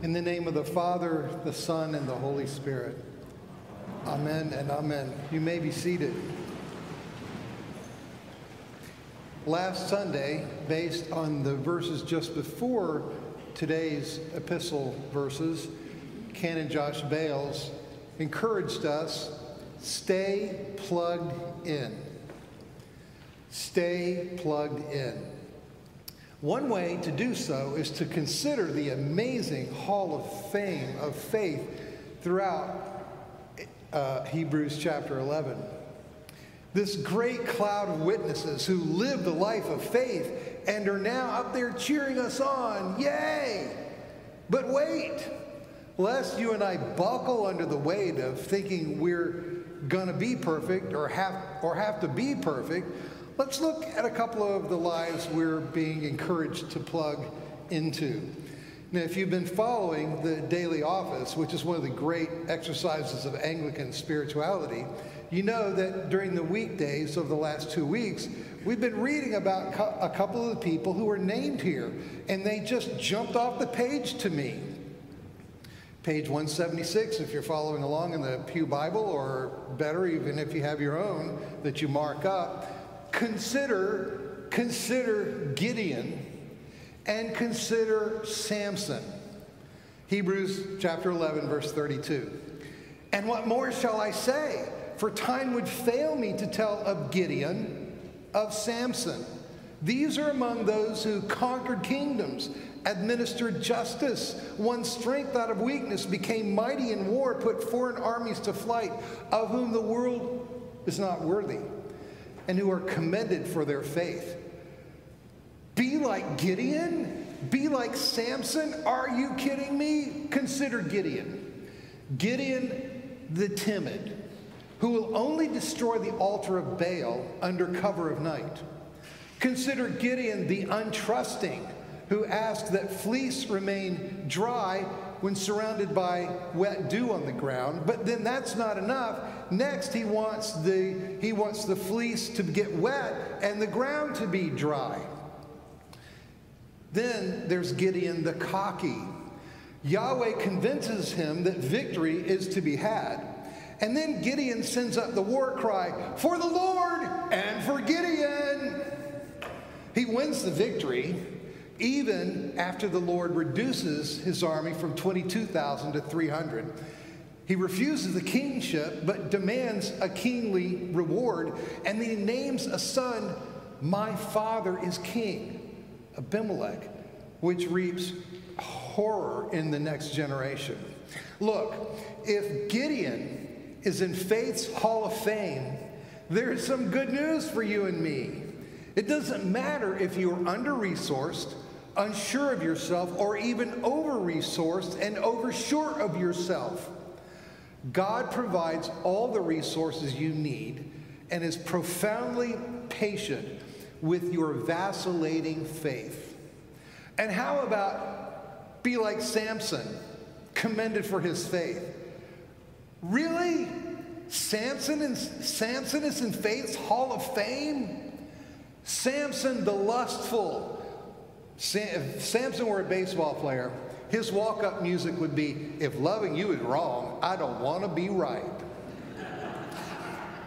In the name of the Father, the Son, and the Holy Spirit. Amen and amen. You may be seated. Last Sunday, based on the verses just before today's epistle verses, Canon Josh Bales encouraged us stay plugged in. Stay plugged in. One way to do so is to consider the amazing hall of fame of faith throughout uh, Hebrews chapter 11. This great cloud of witnesses who lived the life of faith and are now up there cheering us on. Yay! But wait, lest you and I buckle under the weight of thinking we're going to be perfect or have, or have to be perfect, let's look at a couple of the lives we're being encouraged to plug into. Now, if you've been following the daily office, which is one of the great exercises of Anglican spirituality, you know that during the weekdays of the last two weeks, we've been reading about a couple of the people who are named here, and they just jumped off the page to me. Page 176, if you're following along in the Pew Bible, or better, even if you have your own that you mark up, consider, consider Gideon and consider Samson. Hebrews chapter 11, verse 32. And what more shall I say? For time would fail me to tell of Gideon, of Samson. These are among those who conquered kingdoms, administered justice, won strength out of weakness, became mighty in war, put foreign armies to flight, of whom the world is not worthy, and who are commended for their faith. Be like Gideon? Be like Samson? Are you kidding me? Consider Gideon. Gideon the timid who will only destroy the altar of Baal under cover of night. Consider Gideon the untrusting, who asked that fleece remain dry when surrounded by wet dew on the ground. But then that's not enough. Next, he wants the, he wants the fleece to get wet and the ground to be dry. Then there's Gideon the cocky. Yahweh convinces him that victory is to be had. And then Gideon sends up the war cry, For the Lord and for Gideon. He wins the victory even after the Lord reduces his army from 22,000 to 300. He refuses the kingship but demands a kingly reward, and he names a son, My father is king, Abimelech, which reaps horror in the next generation. Look, if Gideon is in faith's hall of fame, there's some good news for you and me. It doesn't matter if you're under resourced, unsure of yourself, or even over resourced and oversure of yourself. God provides all the resources you need and is profoundly patient with your vacillating faith. And how about be like Samson, commended for his faith? Really? Samson, and, Samson is in faith's hall of fame? Samson the lustful. If Samson were a baseball player, his walk up music would be If loving you is wrong, I don't want to be right.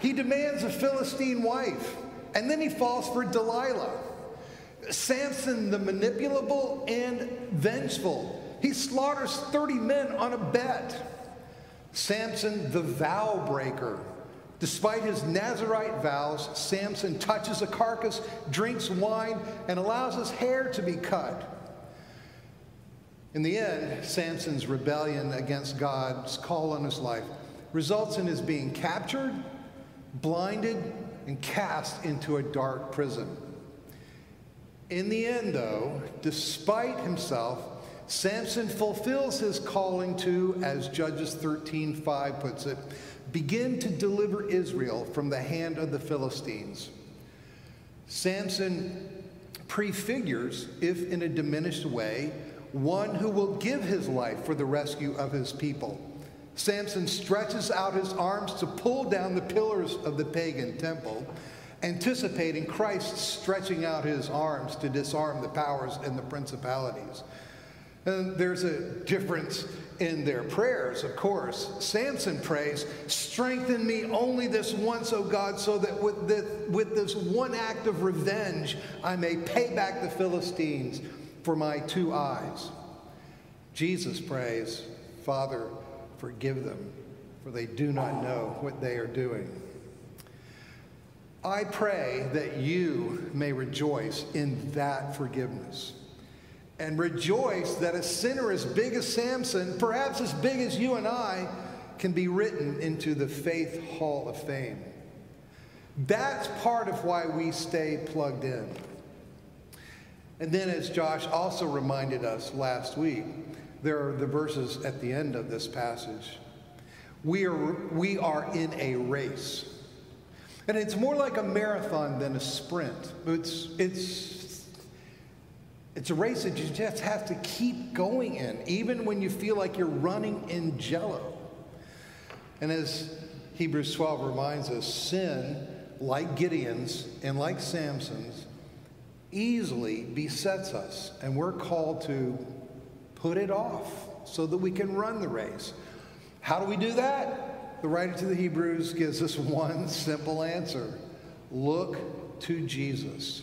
he demands a Philistine wife, and then he falls for Delilah. Samson the manipulable and vengeful. He slaughters 30 men on a bet. Samson, the vow breaker. Despite his Nazarite vows, Samson touches a carcass, drinks wine, and allows his hair to be cut. In the end, Samson's rebellion against God's call on his life results in his being captured, blinded, and cast into a dark prison. In the end, though, despite himself, Samson fulfills his calling to, as Judges 13:5 puts it, begin to deliver Israel from the hand of the Philistines. Samson prefigures, if in a diminished way, one who will give his life for the rescue of his people. Samson stretches out his arms to pull down the pillars of the pagan temple, anticipating Christ stretching out his arms to disarm the powers and the principalities. And there's a difference in their prayers, of course. Samson prays, Strengthen me only this once, O God, so that with this, with this one act of revenge I may pay back the Philistines for my two eyes. Jesus prays, Father, forgive them, for they do not know what they are doing. I pray that you may rejoice in that forgiveness and rejoice that a sinner as big as Samson, perhaps as big as you and I, can be written into the Faith Hall of Fame. That's part of why we stay plugged in. And then, as Josh also reminded us last week, there are the verses at the end of this passage. We are, we are in a race. And it's more like a marathon than a sprint. It's, it's it's a race that you just have to keep going in, even when you feel like you're running in jello. And as Hebrews 12 reminds us, sin, like Gideon's and like Samson's, easily besets us, and we're called to put it off so that we can run the race. How do we do that? The writer to the Hebrews gives us one simple answer look to Jesus.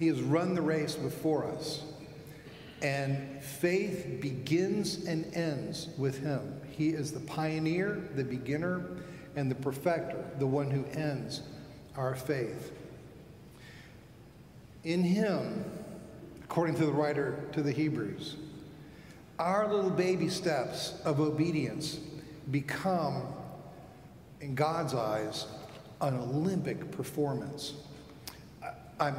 He has run the race before us. And faith begins and ends with him. He is the pioneer, the beginner, and the perfecter, the one who ends our faith. In him, according to the writer to the Hebrews, our little baby steps of obedience become, in God's eyes, an Olympic performance. I'm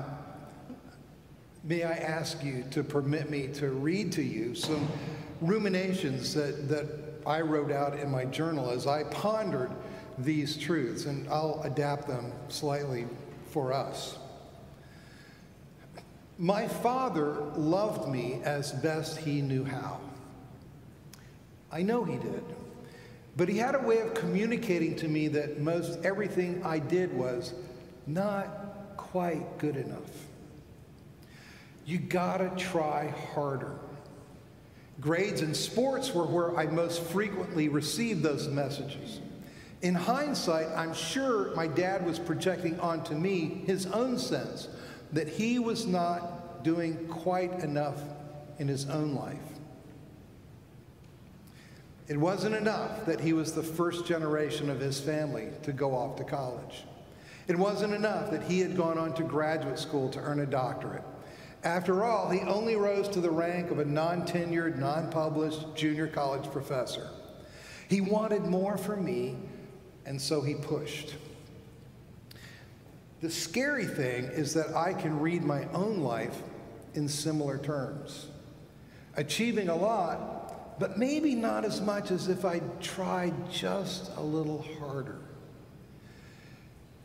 May I ask you to permit me to read to you some ruminations that, that I wrote out in my journal as I pondered these truths, and I'll adapt them slightly for us. My father loved me as best he knew how. I know he did. But he had a way of communicating to me that most everything I did was not quite good enough. You gotta try harder. Grades and sports were where I most frequently received those messages. In hindsight, I'm sure my dad was projecting onto me his own sense that he was not doing quite enough in his own life. It wasn't enough that he was the first generation of his family to go off to college. It wasn't enough that he had gone on to graduate school to earn a doctorate. After all, he only rose to the rank of a non tenured, non published junior college professor. He wanted more from me, and so he pushed. The scary thing is that I can read my own life in similar terms, achieving a lot, but maybe not as much as if I'd tried just a little harder.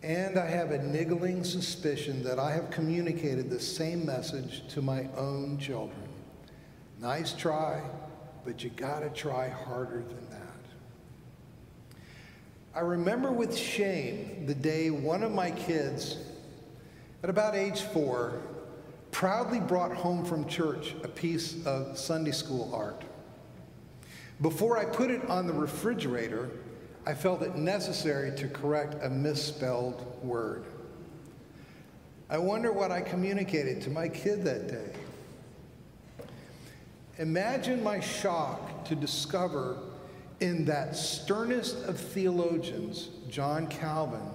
And I have a niggling suspicion that I have communicated the same message to my own children. Nice try, but you gotta try harder than that. I remember with shame the day one of my kids, at about age four, proudly brought home from church a piece of Sunday school art. Before I put it on the refrigerator, I felt it necessary to correct a misspelled word. I wonder what I communicated to my kid that day. Imagine my shock to discover in that sternest of theologians, John Calvin,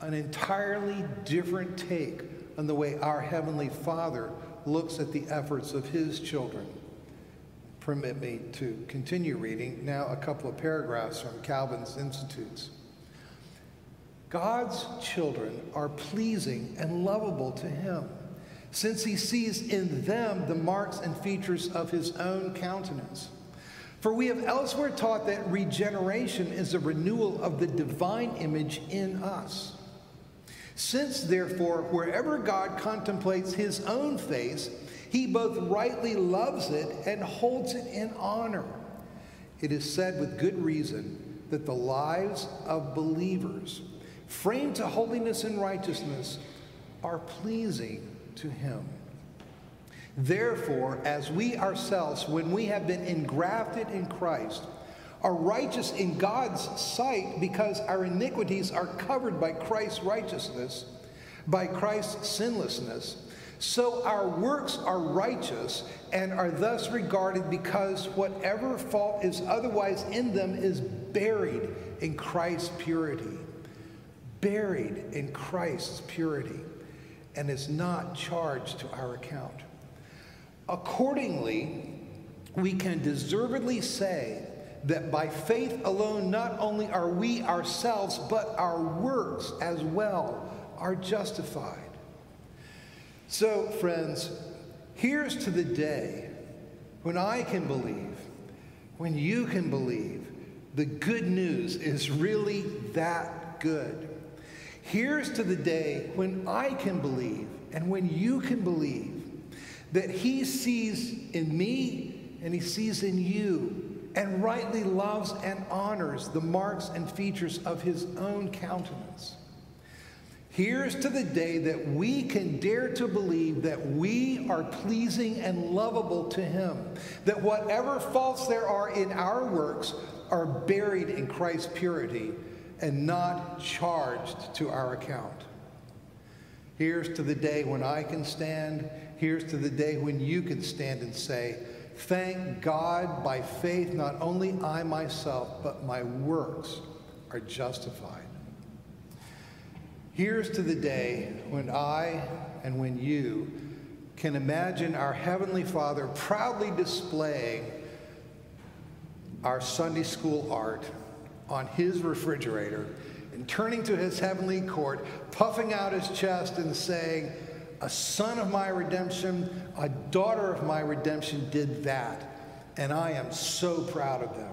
an entirely different take on the way our Heavenly Father looks at the efforts of His children permit me to continue reading now a couple of paragraphs from Calvin's Institutes. God's children are pleasing and lovable to him, since he sees in them the marks and features of his own countenance. For we have elsewhere taught that regeneration is a renewal of the divine image in us. Since, therefore, wherever God contemplates his own face, he both rightly loves it and holds it in honor. It is said with good reason that the lives of believers, framed to holiness and righteousness, are pleasing to him. Therefore, as we ourselves, when we have been engrafted in Christ, are righteous in God's sight because our iniquities are covered by Christ's righteousness, by Christ's sinlessness, so our works are righteous and are thus regarded because whatever fault is otherwise in them is buried in Christ's purity. Buried in Christ's purity and is not charged to our account. Accordingly, we can deservedly say that by faith alone, not only are we ourselves, but our works as well are justified. So, friends, here's to the day when I can believe, when you can believe, the good news is really that good. Here's to the day when I can believe and when you can believe that He sees in me and He sees in you and rightly loves and honors the marks and features of His own countenance. Here's to the day that we can dare to believe that we are pleasing and lovable to Him, that whatever faults there are in our works are buried in Christ's purity and not charged to our account. Here's to the day when I can stand. Here's to the day when you can stand and say, Thank God by faith, not only I myself, but my works are justified. Here's to the day when I and when you can imagine our Heavenly Father proudly displaying our Sunday school art on his refrigerator and turning to his heavenly court, puffing out his chest and saying, A son of my redemption, a daughter of my redemption did that, and I am so proud of them.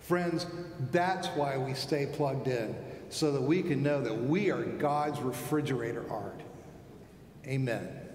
Friends, that's why we stay plugged in, so that we can know that we are God's refrigerator art. Amen.